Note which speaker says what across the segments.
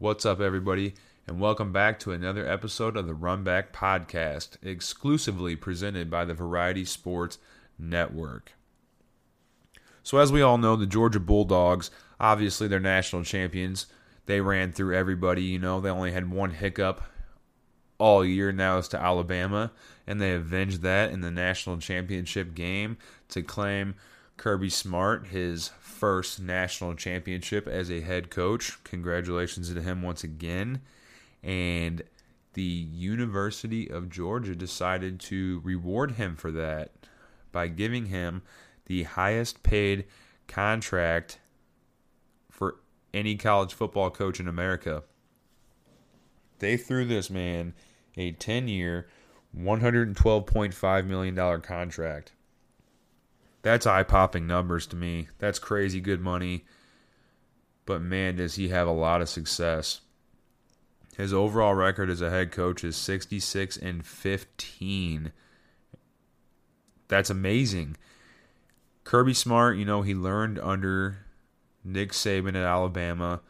Speaker 1: What's up, everybody, and welcome back to another episode of the Runback Podcast, exclusively presented by the Variety Sports Network. So, as we all know, the Georgia Bulldogs, obviously, they're national champions. They ran through everybody, you know, they only had one hiccup all year now as to Alabama, and they avenged that in the national championship game to claim Kirby Smart his first national championship as a head coach. Congratulations to him once again. And the University of Georgia decided to reward him for that by giving him the highest paid contract for any college football coach in America. They threw this man a 10 year, $112.5 million contract. That's eye popping numbers to me. That's crazy good money. But man, does he have a lot of success. His overall record as a head coach is 66 and 15. That's amazing. Kirby Smart, you know, he learned under Nick Saban at Alabama.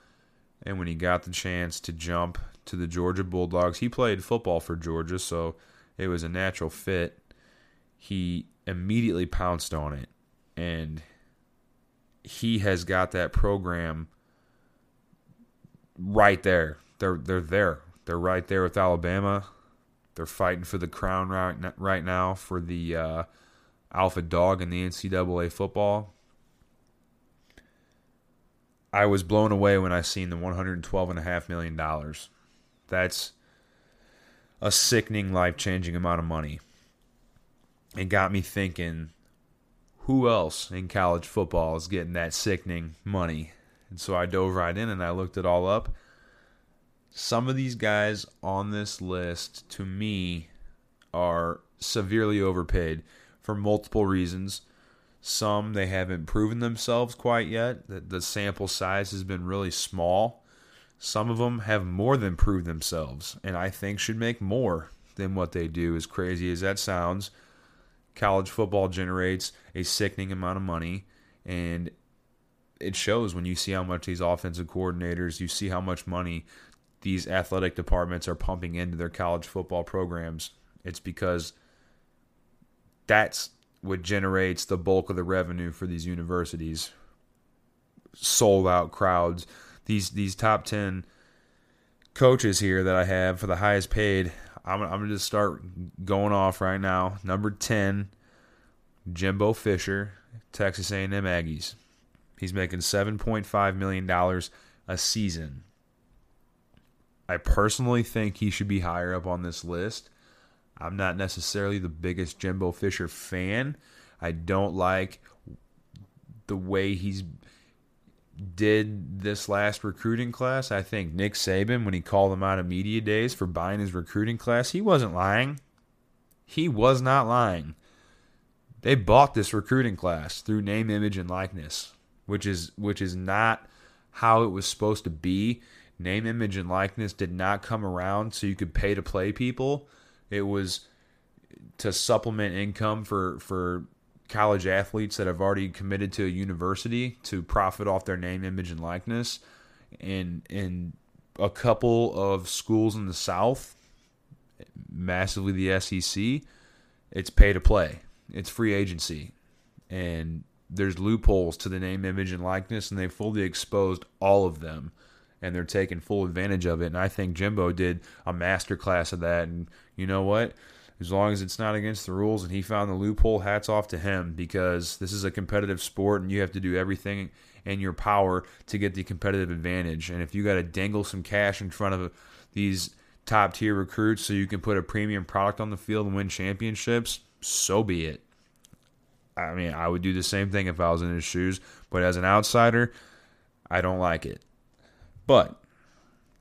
Speaker 1: And when he got the chance to jump to the Georgia Bulldogs, he played football for Georgia, so it was a natural fit. He immediately pounced on it. And he has got that program right there. They're they're there. They're right there with Alabama. They're fighting for the crown right right now for the uh, alpha dog in the NCAA football. I was blown away when I seen the 112 and a half million dollars. That's a sickening, life-changing amount of money it got me thinking who else in college football is getting that sickening money? And so I dove right in and I looked it all up. Some of these guys on this list, to me, are severely overpaid for multiple reasons. Some they haven't proven themselves quite yet. The, the sample size has been really small. Some of them have more than proved themselves, and I think should make more than what they do. As crazy as that sounds, college football generates a sickening amount of money and it shows when you see how much these offensive coordinators, you see how much money these athletic departments are pumping into their college football programs. It's because that's what generates the bulk of the revenue for these universities. Sold out crowds. These these top 10 coaches here that I have for the highest paid I'm, I'm to just start going off right now. Number 10, Jimbo Fisher, Texas A&M Aggies. He's making $7.5 million a season. I personally think he should be higher up on this list. I'm not necessarily the biggest Jimbo Fisher fan. I don't like the way he's did this last recruiting class, I think Nick Saban, when he called him out of media days for buying his recruiting class, he wasn't lying. He was not lying. They bought this recruiting class through name, image, and likeness, which is which is not how it was supposed to be. Name, image, and likeness did not come around so you could pay to play people. It was to supplement income for for college athletes that have already committed to a university to profit off their name, image, and likeness. And in a couple of schools in the South, massively the SEC, it's pay to play. It's free agency. And there's loopholes to the name, image, and likeness, and they fully exposed all of them. And they're taking full advantage of it. And I think Jimbo did a master class of that. And you know what? As long as it's not against the rules and he found the loophole, hats off to him because this is a competitive sport and you have to do everything in your power to get the competitive advantage. And if you got to dangle some cash in front of these top tier recruits so you can put a premium product on the field and win championships, so be it. I mean, I would do the same thing if I was in his shoes, but as an outsider, I don't like it. But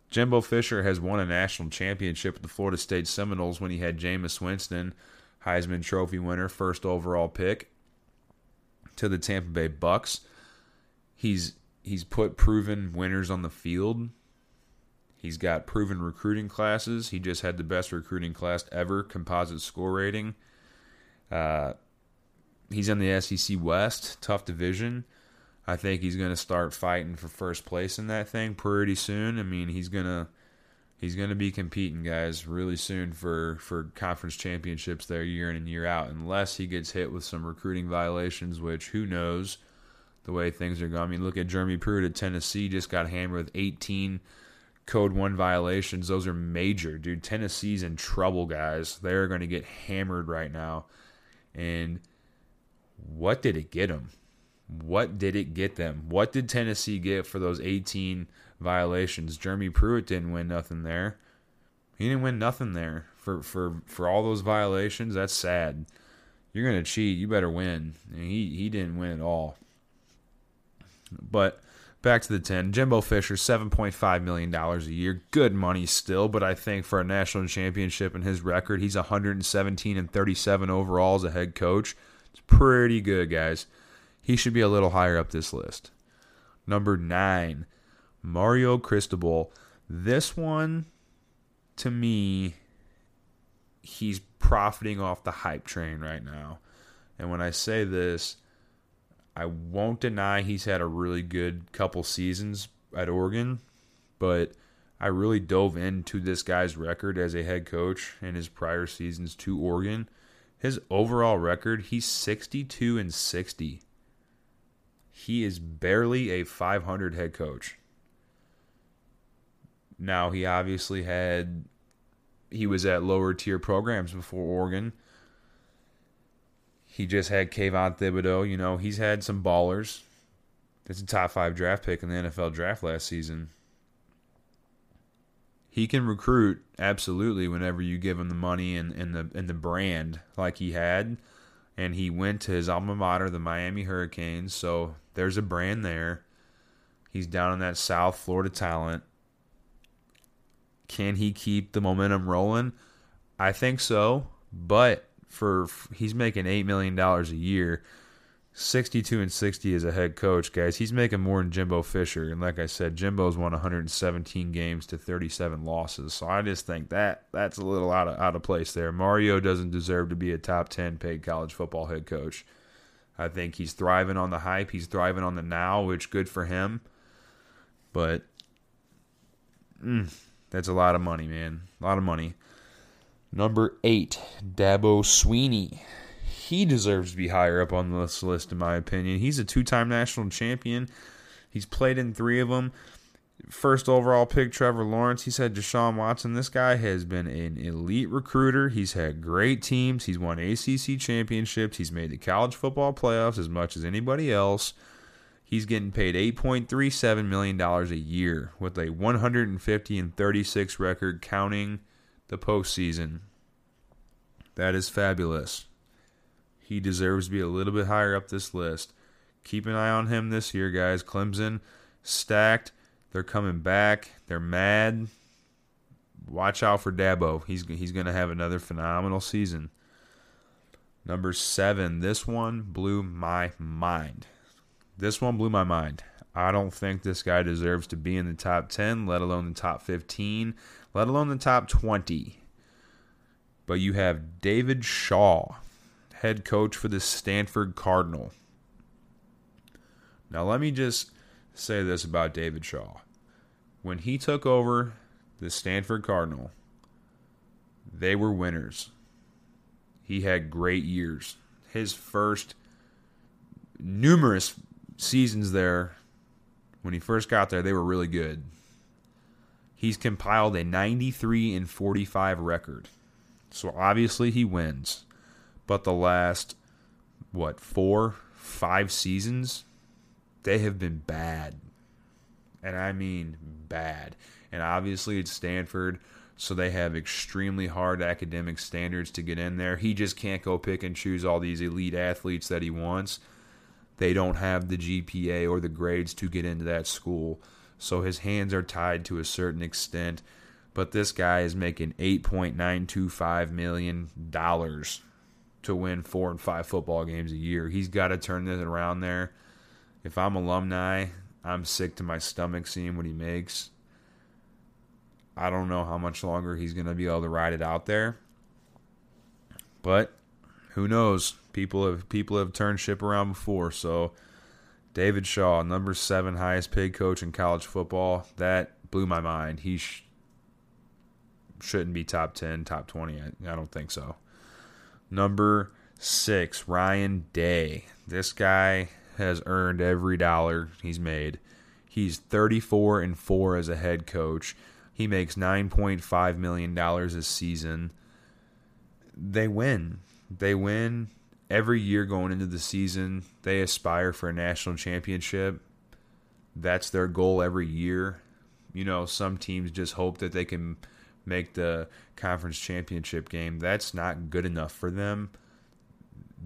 Speaker 1: Jimbo Fisher has won a national championship with the Florida State Seminoles when he had Jameis Winston, Heisman Trophy winner, first overall pick, to the Tampa Bay Bucks. He's he's put proven winners on the field. He's got proven recruiting classes. He just had the best recruiting class ever, composite score rating. Uh, he's in the SEC West, tough division. I think he's going to start fighting for first place in that thing pretty soon. I mean, he's going to he's going to be competing guys really soon for for conference championships there year in and year out unless he gets hit with some recruiting violations which who knows the way things are going. I mean, look at Jeremy Pruitt at Tennessee just got hammered with 18 code 1 violations. Those are major, dude. Tennessee's in trouble, guys. They're going to get hammered right now. And what did it get them? What did it get them? What did Tennessee get for those 18 violations? Jeremy Pruitt didn't win nothing there. He didn't win nothing there for for for all those violations. That's sad. You're gonna cheat. You better win. And he he didn't win at all. But back to the 10. Jimbo Fisher, $7.5 million a year. Good money still, but I think for a national championship and his record, he's 117 and 37 overall as a head coach. It's pretty good, guys. He should be a little higher up this list. Number nine, Mario Cristobal. This one, to me, he's profiting off the hype train right now. And when I say this, I won't deny he's had a really good couple seasons at Oregon, but I really dove into this guy's record as a head coach in his prior seasons to Oregon. His overall record, he's 62 and 60. He is barely a 500 head coach. Now, he obviously had, he was at lower tier programs before Oregon. He just had Kayvon Thibodeaux. You know, he's had some ballers. That's a top five draft pick in the NFL draft last season. He can recruit absolutely whenever you give him the money and, and the and the brand like he had and he went to his alma mater, the Miami Hurricanes. So there's a brand there. He's down in that South Florida talent. Can he keep the momentum rolling? I think so, but for he's making eight million dollars a year. 62 and 60 as a head coach, guys. He's making more than Jimbo Fisher. And like I said, Jimbo's won 117 games to 37 losses. So I just think that that's a little out of out of place there. Mario doesn't deserve to be a top 10 paid college football head coach. I think he's thriving on the hype. He's thriving on the now, which good for him. But mm, that's a lot of money, man. A lot of money. Number eight, Dabo Swinney he deserves to be higher up on this list, in my opinion. He's a two time national champion. He's played in three of them. First overall pick, Trevor Lawrence. He's had Deshaun Watson. This guy has been an elite recruiter. He's had great teams. He's won ACC championships. He's made the college football playoffs as much as anybody else. He's getting paid $8.37 million a year with a 150 and 36 record counting the postseason. That is fabulous. He deserves to be a little bit higher up this list. Keep an eye on him this year, guys. Clemson stacked. They're coming back. They're mad. Watch out for Dabo. He's he's going to have another phenomenal season. Number seven. This one blew my mind. This one blew my mind. I don't think this guy deserves to be in the top 10, let alone the top 15, let alone the top 20. But you have David Shaw head coach for the Stanford Cardinal. Now, let me just say this about David Shaw. When he took over the Stanford Cardinal, they were winners. He had great years. His first numerous seasons there, when he first got there, they were really good. He's compiled a 93 and 45 record. So obviously he wins but the last what four, five seasons, they have been bad, and I mean bad. And obviously, it's Stanford, so they have extremely hard academic standards to get in there. He just can't go pick and choose all these elite athletes that he wants. They don't have the GPA or the grades to get into that school. So his hands are tied to a certain extent. But this guy is making $8.925 million to win four and five football games a year. He's got to turn this around there. If I'm alumni, I'm sick to my stomach seeing what he makes. I don't know how much longer he's going to be able to ride it out there. But who knows? People have people have turned ship around before, so David Shaw, number seven highest paid coach in college football. That blew my mind. He sh- shouldn't be top 10, top 20. I, I don't think so. Number six, Ryan Day. This guy has earned every dollar he's made. He's 34 and 4 as a head coach. He makes 9.5 million dollars a season. They win. They win every year going into the season. They aspire for a national championship. That's their goal every year. You know, some teams just hope that they can make the conference championship game. That's not good enough for them.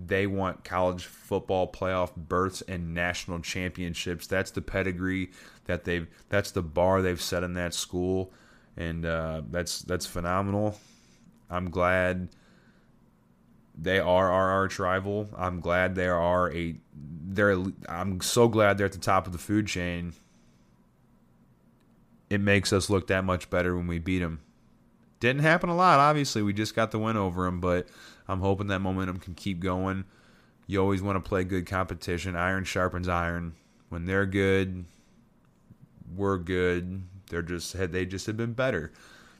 Speaker 1: They want college football playoff berths and national championships. That's the pedigree that they've. That's the bar they've set in that school, and uh, that's that's phenomenal. I'm glad they are our arch rival. I'm glad they are a. They're. I'm so glad they're at the top of the food chain. It makes us look that much better when we beat them. Didn't happen a lot, obviously. We just got the win over them, but I'm hoping that momentum can keep going. You always want to play good competition. Iron sharpens iron. When they're good, we're good. They're just had they just have been better.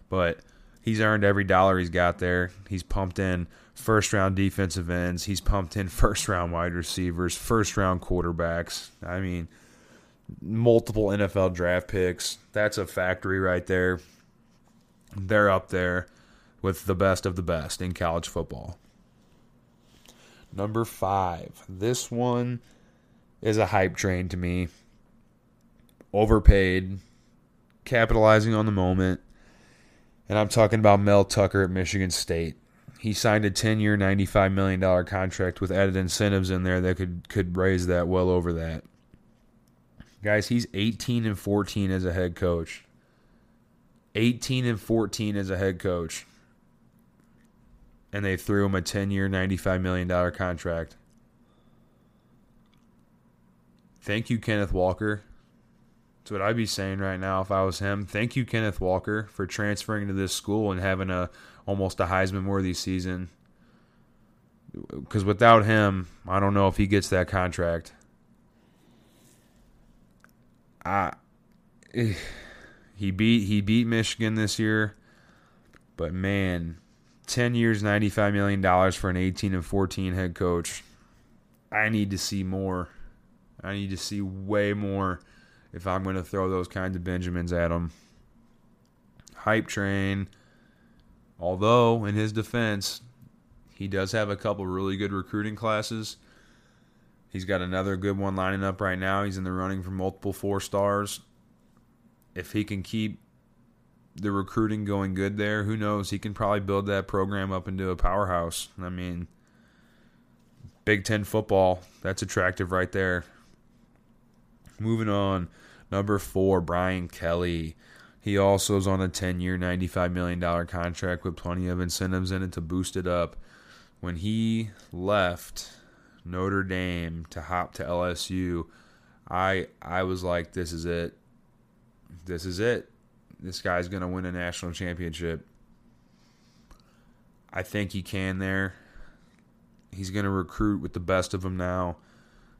Speaker 1: But he's earned every dollar he's got there. He's pumped in first round defensive ends. He's pumped in first round wide receivers, first round quarterbacks. I mean, multiple NFL draft picks. That's a factory right there. They're up there with the best of the best in college football. Number five. This one is a hype train to me. Overpaid, capitalizing on the moment. And I'm talking about Mel Tucker at Michigan State. He signed a 10-year, $95 million contract with added incentives in there that could could raise that well over that. Guys, he's 18 and 14 as a head coach. 18 and 14 as a head coach and they threw him a 10 year, $95 million contract. Thank you, Kenneth Walker. That's what I'd be saying right now if I was him. Thank you, Kenneth Walker, for transferring to this school and having a almost a Heisman worthy season. Because without him, I don't know if he gets that contract. I eh, he beat he beat Michigan this year, but man, 10 years, $95 million for an 18 and 14 head coach. I need to see more. I need to see way more if I'm going to throw those kinds of Benjamins at him. Hype train. Although, in his defense, he does have a couple really good recruiting classes. He's got another good one lining up right now. He's in the running for multiple four stars. If he can keep the recruiting going good there. Who knows? He can probably build that program up into a powerhouse. I mean, Big Ten football, that's attractive right there. Moving on, number four, Brian Kelly. He also is on a 10 year, $95 million contract with plenty of incentives in it to boost it up. When he left Notre Dame to hop to LSU, I I was like, this is it. This is it this guy's going to win a national championship. I think he can there. He's going to recruit with the best of them now.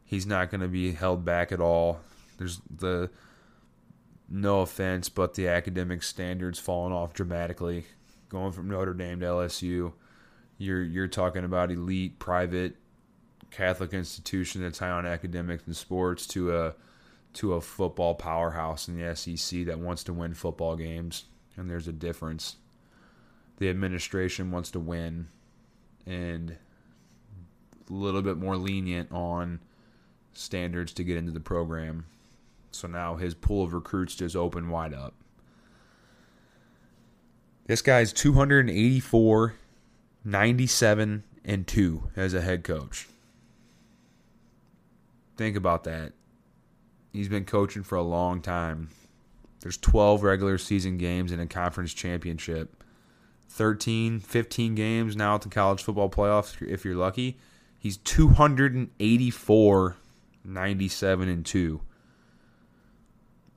Speaker 1: He's not going to be held back at all. There's the no offense, but the academic standards falling off dramatically. Going from Notre Dame to LSU, you're you're talking about elite private Catholic institution that's high on academics and sports to a to a football powerhouse in the SEC that wants to win football games, and there's a difference. The administration wants to win, and a little bit more lenient on standards to get into the program. So now his pool of recruits just open wide up. This guy's 284, 97, and 2 as a head coach. Think about that. He's been coaching for a long time. There's 12 regular season games in a conference championship. 13, 15 games now at the college football playoffs if you're lucky. He's 284 97 and 2.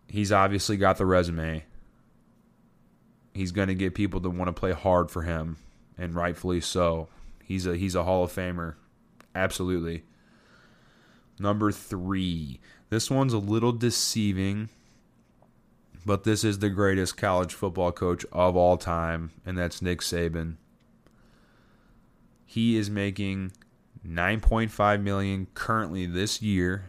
Speaker 1: He's obviously got the resume. He's going to get people to want to play hard for him and rightfully so. He's a he's a Hall of Famer. Absolutely. Number three. This one's a little deceiving, but this is the greatest college football coach of all time, and that's Nick Saban. He is making 9.5 million currently this year,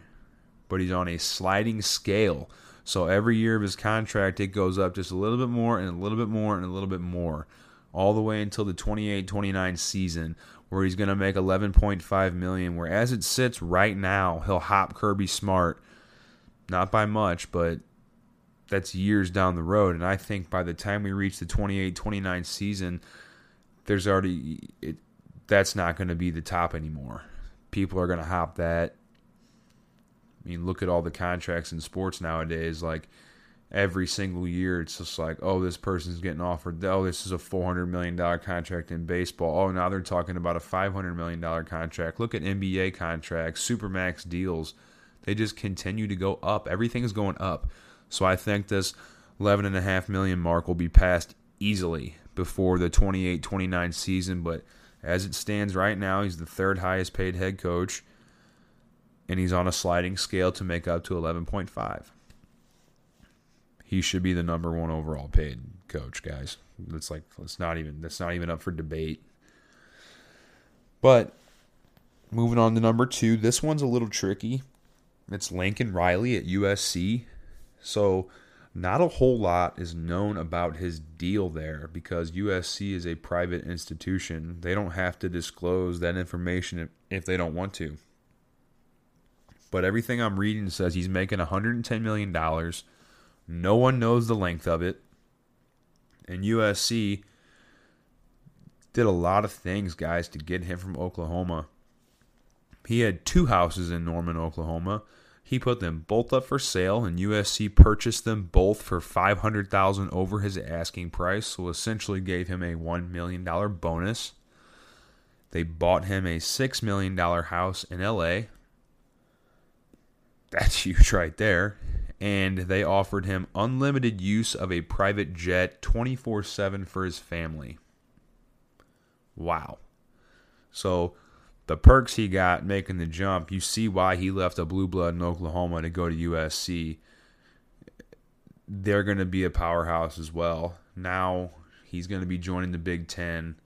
Speaker 1: but he's on a sliding scale. So every year of his contract, it goes up just a little bit more and a little bit more and a little bit more, all the way until the 28-29 season, where he's going to make 11.5 million. Where as it sits right now, he'll hop Kirby Smart, not by much, but that's years down the road. And I think by the time we reach the 28-29 season, there's already it, that's not going to be the top anymore. People are going to hop that. I mean, look at all the contracts in sports nowadays. Like every single year, it's just like, oh, this person's getting offered. Oh, this is a four hundred million dollar contract in baseball. Oh, now they're talking about a five hundred million dollar contract. Look at NBA contracts, supermax deals. They just continue to go up. Everything is going up. So I think this eleven and a half million mark will be passed easily before the 28-29 season, but as it stands right now, he's the third highest paid head coach, and he's on a sliding scale to make up to 11.5. He should be the number one overall paid coach, guys. It's like it's not even that's not even up for debate. But moving on to number two, this one's a little tricky. It's Lincoln Riley at USC. So not a whole lot is known about his deal there because USC is a private institution. They don't have to disclose that information if they don't want to. But everything I'm reading says he's making $110 million. No one knows the length of it. And USC did a lot of things, guys, to get him from Oklahoma. He had two houses in Norman, Oklahoma. He put them both up for sale, and USC purchased them both for five hundred thousand over his asking price. So essentially, gave him a one million dollar bonus. They bought him a six million dollar house in L.A. That's huge right there. And they offered him unlimited use of a private jet 24 7 for his family. Wow. So the perks he got making the jump, you see why he left a blue blood in Oklahoma to go to USC. They're going to be a powerhouse as well. Now he's going to be joining the Big Ten.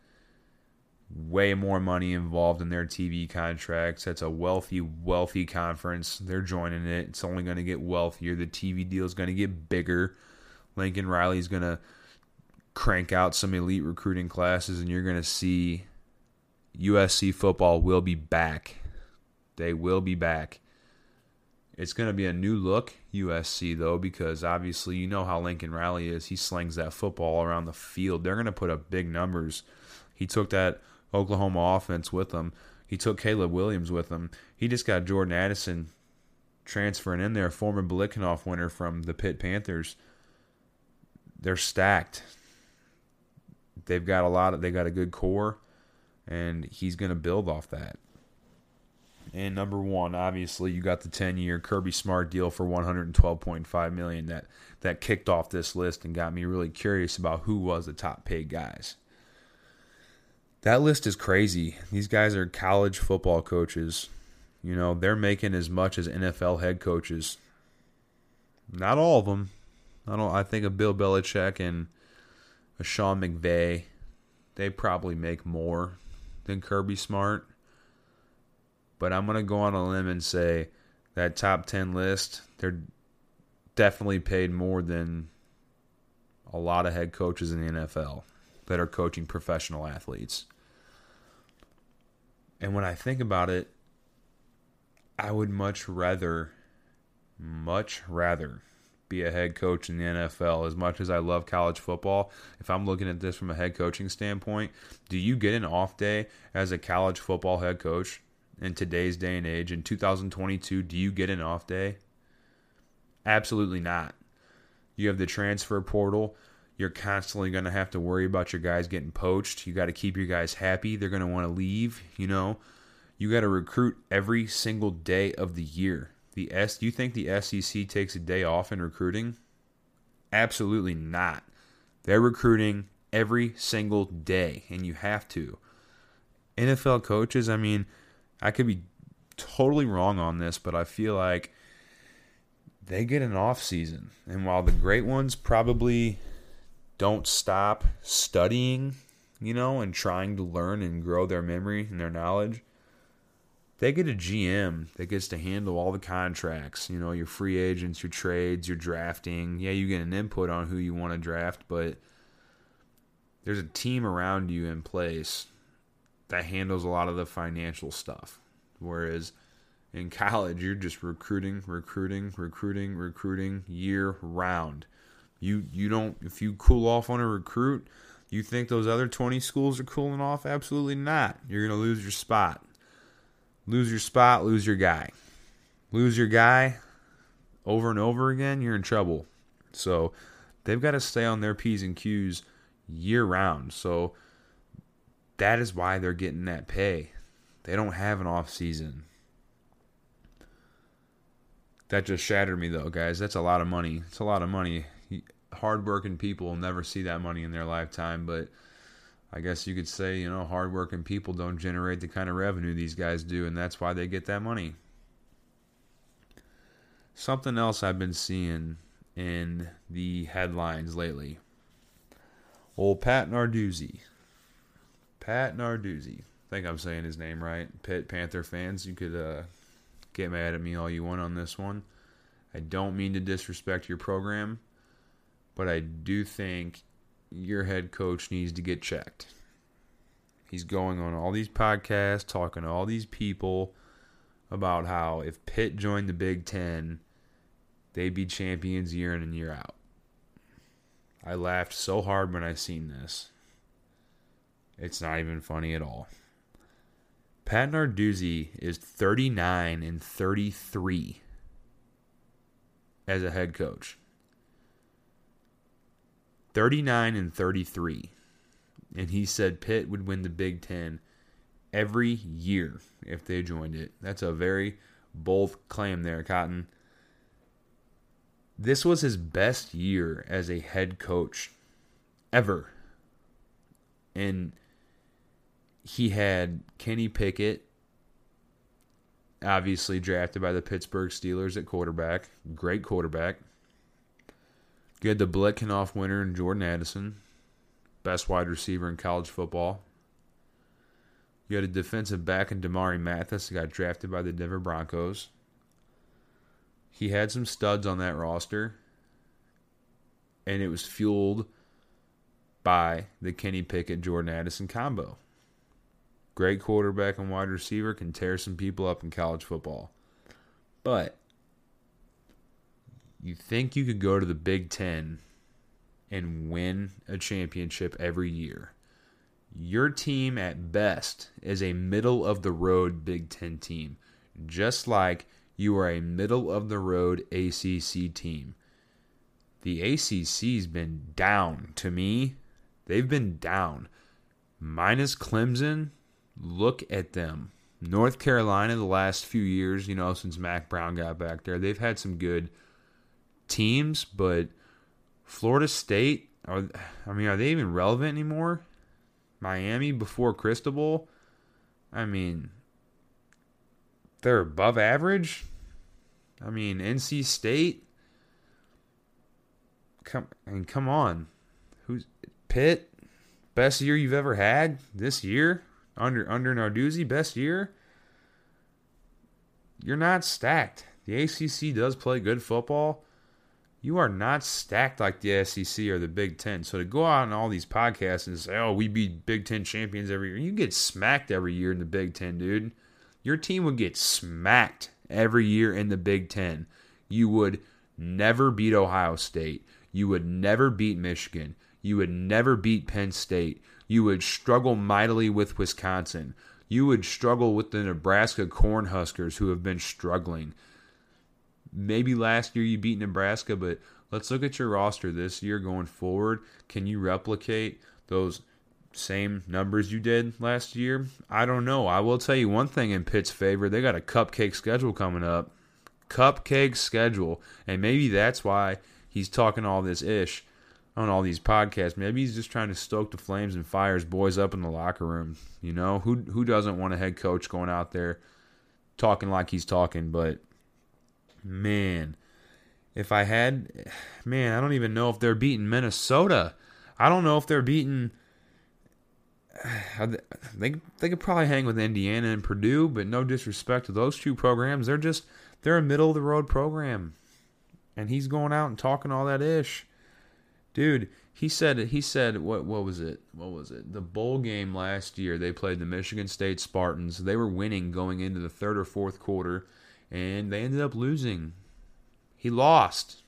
Speaker 1: Way more money involved in their TV contracts. That's a wealthy, wealthy conference. They're joining it. It's only going to get wealthier. The TV deal is going to get bigger. Lincoln Riley's going to crank out some elite recruiting classes, and you're going to see USC football will be back. They will be back. It's going to be a new look, USC, though, because obviously you know how Lincoln Riley is. He slings that football around the field. They're going to put up big numbers. He took that Oklahoma offense with him. He took Caleb Williams with him. He just got Jordan Addison transferring in there, former Biletnikoff winner from the Pitt Panthers. They're stacked. They've got a lot of. They got a good core and he's going to build off that. And number one, obviously, you got the 10-year Kirby Smart deal for 112.5 million that that kicked off this list and got me really curious about who was the top paid guys. That list is crazy. These guys are college football coaches. You know, they're making as much as NFL head coaches. Not all of them. I don't. I think of Bill Belichick and a Sean McVay. They probably make more than Kirby Smart. But I'm going to go on a limb and say that top 10 list, they're definitely paid more than a lot of head coaches in the NFL that are coaching professional athletes. And when I think about it, I would much rather, much rather be a head coach in the NFL. As much as I love college football, if I'm looking at this from a head coaching standpoint, do you get an off day as a college football head coach in today's day and age? In 2022, do you get an off day? Absolutely not. You have the transfer portal. You're constantly going to have to worry about your guys getting poached. You got to keep your guys happy. They're going to want to leave, you know. You got to recruit every single day of the year. The S. Do you think the SEC takes a day off in recruiting? Absolutely not. They're recruiting every single day, and you have to. NFL coaches, I mean, I could be totally wrong on this, but I feel like they get an off season. And while the great ones probably don't stop studying, you know, and trying to learn and grow their memory and their knowledge, they get a GM that gets to handle all the contracts, you know, your free agents, your trades, your drafting. Yeah, you get an input on who you want to draft, but there's a team around you in place that handles a lot of the financial stuff. Whereas in college, you're just recruiting, recruiting, recruiting, recruiting year round. You you don't if you cool off on a recruit, you think those other 20 schools are cooling off? Absolutely not. You're going to lose your spot. Lose your spot, lose your guy. Lose your guy over and over again, you're in trouble. So, they've got to stay on their P's and Q's year round. So, that is why they're getting that pay. They don't have an off season. That just shattered me though, guys. That's a lot of money. It's a lot of money. Hardworking people will never see that money in their lifetime, but I guess you could say, you know, hardworking people don't generate the kind of revenue these guys do, and that's why they get that money. Something else I've been seeing in the headlines lately. Old Pat Narduzzi. Pat Narduzzi. I think I'm saying his name right. Pitt Panther fans, you could uh, get mad at me all you want on this one. I don't mean to disrespect your program, but I do think your head coach needs to get checked. He's going on all these podcasts, talking to all these people about how if Pitt joined the Big Ten, they'd be champions year in and year out. I laughed so hard when I seen this. It's not even funny at all. Pat Narduzzi is 39 and 33 as a head coach. 39 and 33. And he said Pitt would win the Big Ten every year if they joined it. That's a very bold claim there, Cotton. This was his best year as a head coach ever. And he had Kenny Pickett, obviously drafted by the Pittsburgh Steelers at quarterback. Great quarterback. You had the Biletnikoff winner in Jordan Addison, best wide receiver in college football. You had a defensive back in Damari Mathis who got drafted by the Denver Broncos. He had some studs on that roster, and it was fueled by the Kenny Pickett Jordan Addison combo. Great quarterback and wide receiver can tear some people up in college football. But you think you could go to the Big Ten and win a championship every year. Your team, at best, is a middle of the road Big Ten team, just like you are a middle of the road ACC team. The ACC's been down to me. They've been down. Minus Clemson, look at them. North Carolina, the last few years, you know, since Mack Brown got back there, they've had some good teams, but Florida State, are I mean, are they even relevant anymore? Miami before Cristobal, I mean, they're above average. I mean, NC State. Come, I mean, come on. Who's Pitt? Best year you've ever had this year? under under Narduzzi, best year. You're not stacked. The ACC does play good football. You are not stacked like the SEC or the Big Ten. So to go out on all these podcasts and say, "Oh, we beat Big Ten champions every year," you get smacked every year in the Big Ten, dude. Your team would get smacked every year in the Big Ten. You would never beat Ohio State. You would never beat Michigan. You would never beat Penn State. You would struggle mightily with Wisconsin. You would struggle with the Nebraska Cornhuskers who have been struggling. Maybe last year you beat Nebraska, but let's look at your roster this year going forward. Can you replicate those same numbers you did last year? I don't know. I will tell you one thing in Pitt's favor. They got a cupcake schedule coming up. Cupcake schedule. And maybe that's why he's talking all this ish on all these podcasts. Maybe he's just trying to stoke the flames and fire his boys up in the locker room. You know, who who doesn't want a head coach going out there talking like he's talking, but man, if I had, man, I don't even know if they're beating Minnesota. I don't know if they're beating. They they could probably hang with Indiana and Purdue, but no disrespect to those two programs, they're just they're a middle of the road program, and he's going out and talking all that ish, dude. He said he said what what was it? What was it? The bowl game last year they played the Michigan State Spartans. They were winning going into the third or fourth quarter, and they ended up losing. He lost,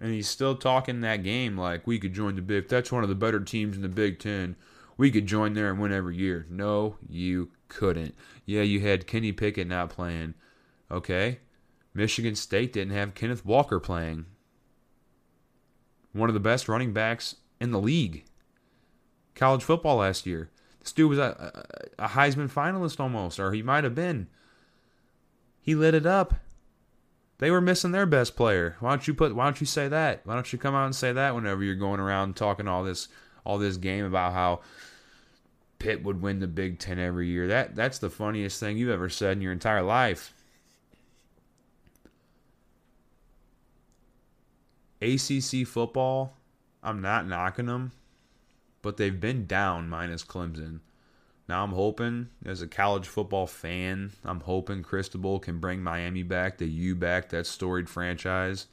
Speaker 1: and he's still talking that game like we could join the Big. That's one of the better teams in the Big Ten. We could join there and win every year. No, you couldn't. Yeah, you had Kenny Pickett not playing. Okay, Michigan State didn't have Kenneth Walker playing. One of the best running backs in the league. College football last year. This dude was a, a Heisman finalist almost, or he might have been. He lit it up. They were missing their best player. Why don't you put? Why don't you say that? Why don't you come out and say that whenever you're going around talking all this, all this game about how Pitt would win the Big Ten every year? That that's the funniest thing you've ever said in your entire life. ACC football I'm not knocking them, but they've been down minus Clemson. Now I'm hoping, as a college football fan, I'm hoping Cristobal can bring Miami back, the U back, that storied franchise.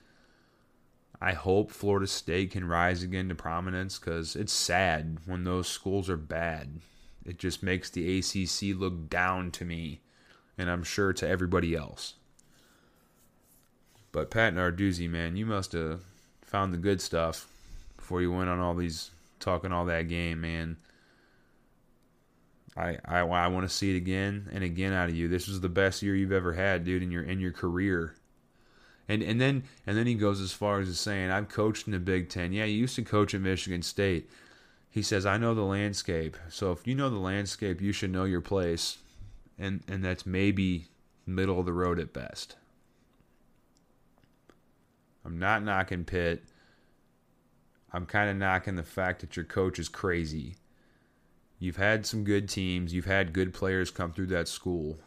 Speaker 1: I hope Florida State can rise again to prominence because it's sad when those schools are bad. It just makes the ACC look down to me, and I'm sure to everybody else. But Pat Narduzzi, man, you must have found the good stuff before you went on all these talking all that game, man. I I, I want to see it again and again out of you. This was the best year you've ever had, dude, in your in your career. And and then and then he goes as far as saying, I've coached in the Big Ten. Yeah, you used to coach at Michigan State. He says, I know the landscape. So if you know the landscape, you should know your place. And and that's maybe middle of the road at best. I'm not knocking Pitt. I'm kind of knocking the fact that your coach is crazy. You've had some good teams, you've had good players come through that school.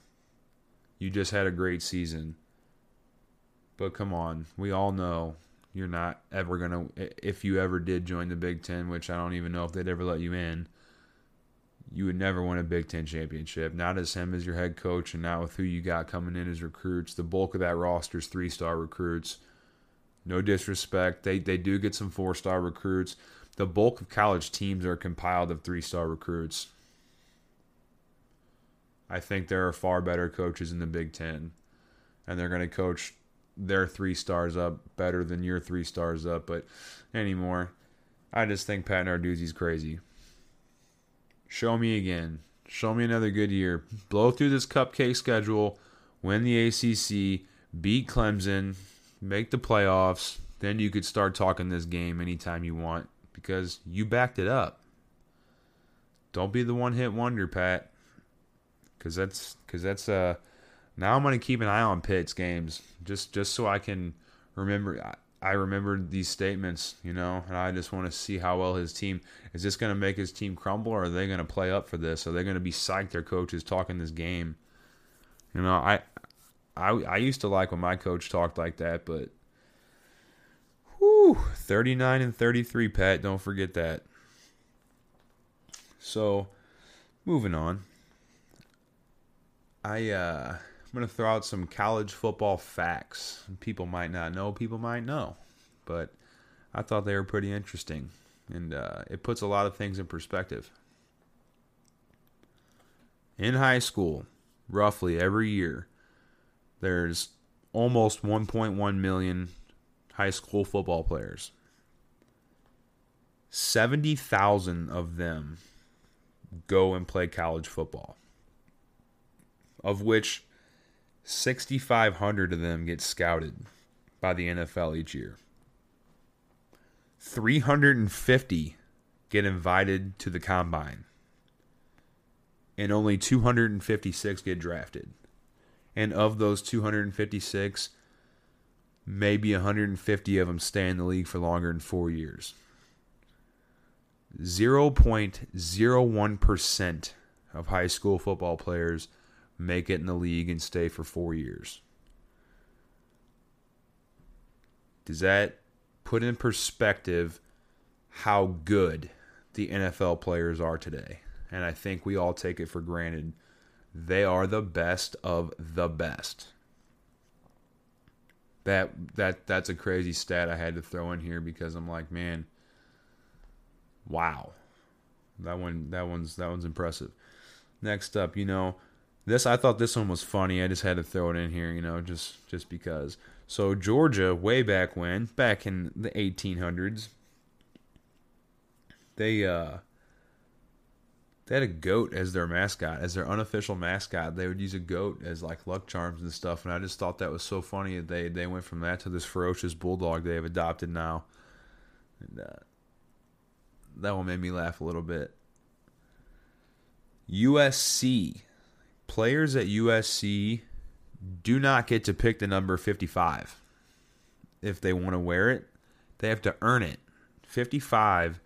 Speaker 1: You just had a great season. But come on, we all know you're not ever going to, if you ever did join the Big Ten, which I don't even know if they'd ever let you in, you would never win a Big Ten championship. Not as him as your head coach, and not with who you got coming in as recruits. The bulk of that roster is three star recruits. No disrespect. They they do get some four star recruits. The bulk of college teams are compiled of three star recruits. I think there are far better coaches in the Big Ten. And they're going to coach their three stars up better than your three stars up. But anymore, I just think Pat Narduzzi's crazy. Show me again. Show me another good year. Blow through this cupcake schedule. Win the ACC. Beat Clemson make the playoffs, then you could start talking this game anytime you want because you backed it up. Don't be the one hit wonder, Pat. Cause that's cause that's uh now I'm gonna keep an eye on Pitt's games just just so I can remember I, I remember these statements, you know, and I just want to see how well his team is this gonna make his team crumble or are they gonna play up for this? Are they gonna be psyched their coaches talking this game? You know, I I I used to like when my coach talked like that, but whew, 39 and 33, Pat, don't forget that. So, moving on. I uh I'm to throw out some college football facts. People might not know, people might know, but I thought they were pretty interesting and uh, it puts a lot of things in perspective. In high school, roughly every year, there's almost 1.1 million high school football players. 70,000 of them go and play college football, of which 6,500 of them get scouted by the NFL each year. 350 get invited to the combine, and only 256 get drafted and of those 256, maybe 150 of them stay in the league for longer than four years. 0.01% of high school football players make it in the league and stay for four years. Does that put in perspective how good the NFL players are today? And I think we all take it for granted. They are the best of the best. That that that's a crazy stat I had to throw in here because I'm like, man, wow. That one that one's that one's impressive. Next up, you know, this I thought this one was funny. I just had to throw it in here, you know, just just because. So Georgia, way back when, back in the 1800s, they uh they had a goat as their mascot, as their unofficial mascot. They would use a goat as like luck charms and stuff, and I just thought that was so funny. That they they went from that to this ferocious bulldog they have adopted now, and uh, that one made me laugh a little bit. USC players at USC do not get to pick the number 55 if they want to wear it. They have to earn it. 55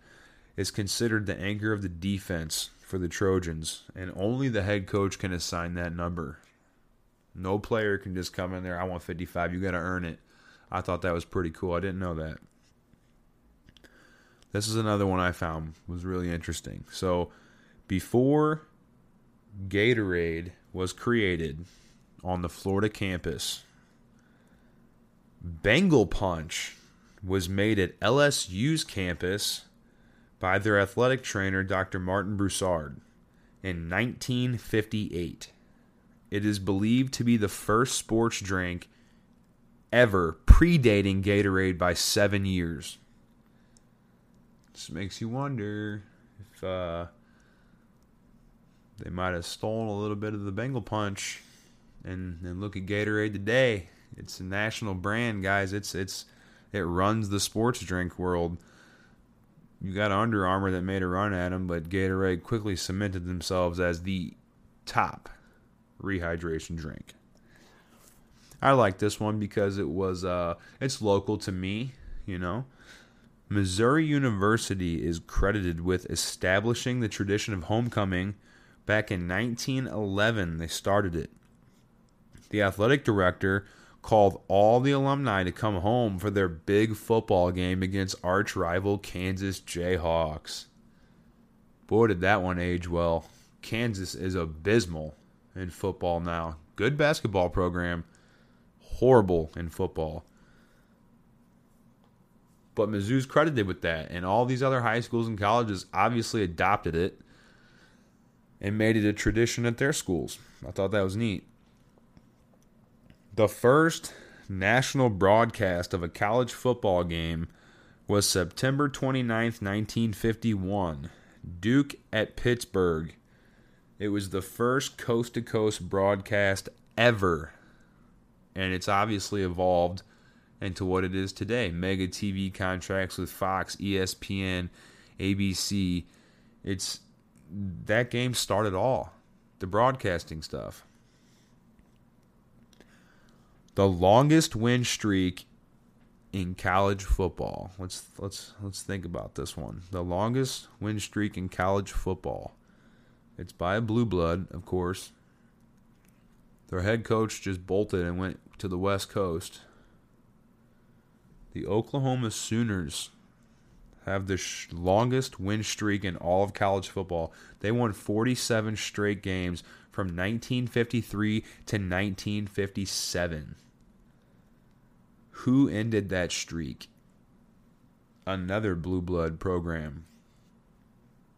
Speaker 1: is considered the anchor of the defense for the Trojans, and only the head coach can assign that number. No player can just come in there, I want 55, you got to earn it. I thought that was pretty cool. I didn't know that. This is another one I found was really interesting. So, before Gatorade was created on the Florida campus. Bengal Punch was made at LSU's campus by their athletic trainer, Dr. Martin Broussard, in 1958. It is believed to be the first sports drink ever predating Gatorade by seven years. This makes you wonder if uh, they might have stolen a little bit of the Bengal Punch. And and look at Gatorade today. It's a national brand, guys. It's it's it runs the sports drink world. You got Under Armour that made a run at them, but Gatorade quickly cemented themselves as the top rehydration drink. I like this one because it was uh it's local to me, you know. Missouri University is credited with establishing the tradition of homecoming Back in 1911, they started it. The athletic director called all the alumni to come home for their big football game against arch rival Kansas Jayhawks. Boy, did that one age well. Kansas is abysmal in football now. Good basketball program, horrible in football. But Mizzou's credited with that, and all these other high schools and colleges obviously adopted it and made it a tradition at their schools. I thought that was neat. The first national broadcast of a college football game was September 29th, 1951. Duke at Pittsburgh. It was the first coast to coast broadcast ever. And it's obviously evolved into what it is today. Mega TV contracts with Fox, ESPN, ABC. It's that game started all the broadcasting stuff. The longest win streak in college football. Let's let's let's think about this one. The longest win streak in college football. It's by a blue blood, of course. Their head coach just bolted and went to the West Coast. The Oklahoma Sooners have the sh- longest win streak in all of college football. They won 47 straight games from 1953 to 1957. Who ended that streak? Another blue blood program.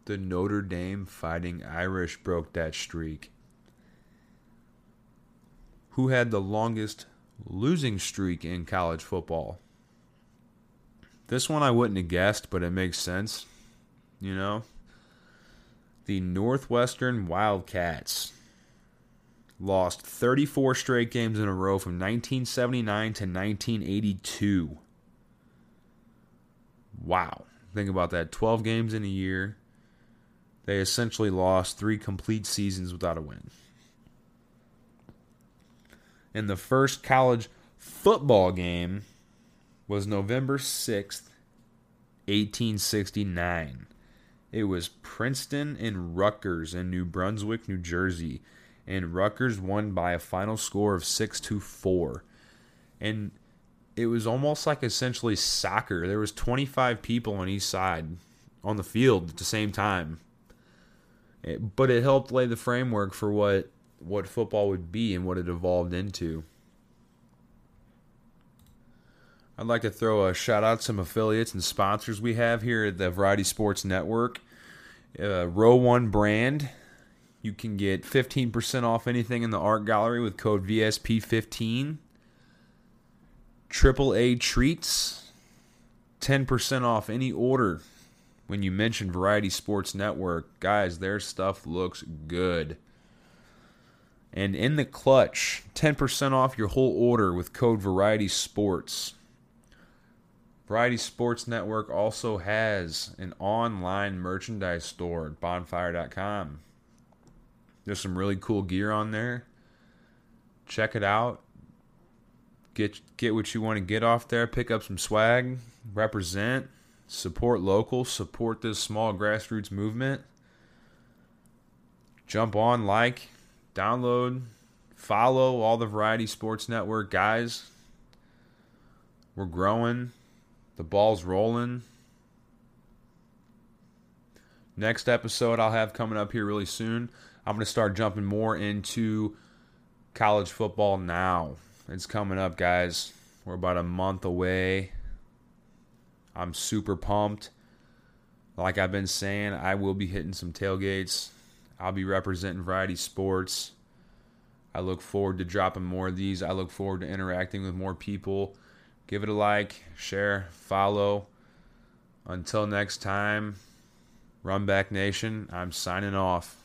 Speaker 1: The Notre Dame Fighting Irish broke that streak. Who had the longest losing streak in college football? This one I wouldn't have guessed, but it makes sense. You know? The Northwestern Wildcats lost 34 straight games in a row from 1979 to 1982. Wow. Think about that 12 games in a year. They essentially lost three complete seasons without a win. And the first college football game was November 6th, 1869. It was Princeton and Rutgers in New Brunswick, New Jersey. And Rutgers won by a final score of 6 to 4. And it was almost like essentially soccer. There was 25 people on each side on the field at the same time. It, but it helped lay the framework for what what football would be and what it evolved into. I'd like to throw a shout out to some affiliates and sponsors we have here at the Variety Sports Network. Uh, Row One Brand, you can get 15% off anything in the art gallery with code VSP15. Triple A Treats, 10% off any order when you mention Variety Sports Network. Guys, their stuff looks good. And in the clutch, 10% off your whole order with code Variety Sports. Variety Sports Network also has an online merchandise store at bonfire.com. There's some really cool gear on there. Check it out. Get get what you want to get off there. Pick up some swag. Represent. Support local. Support this small grassroots movement. Jump on, like, download, follow all the Variety Sports Network guys. We're growing. The ball's rolling. Next episode I'll have coming up here really soon. I'm going to start jumping more into college football now. It's coming up, guys. We're about a month away. I'm super pumped. Like I've been saying, I will be hitting some tailgates. I'll be representing Variety Sports. I look forward to dropping more of these. I look forward to interacting with more people. Give it a like, share, follow. Until next time, Run Back Nation, I'm signing off.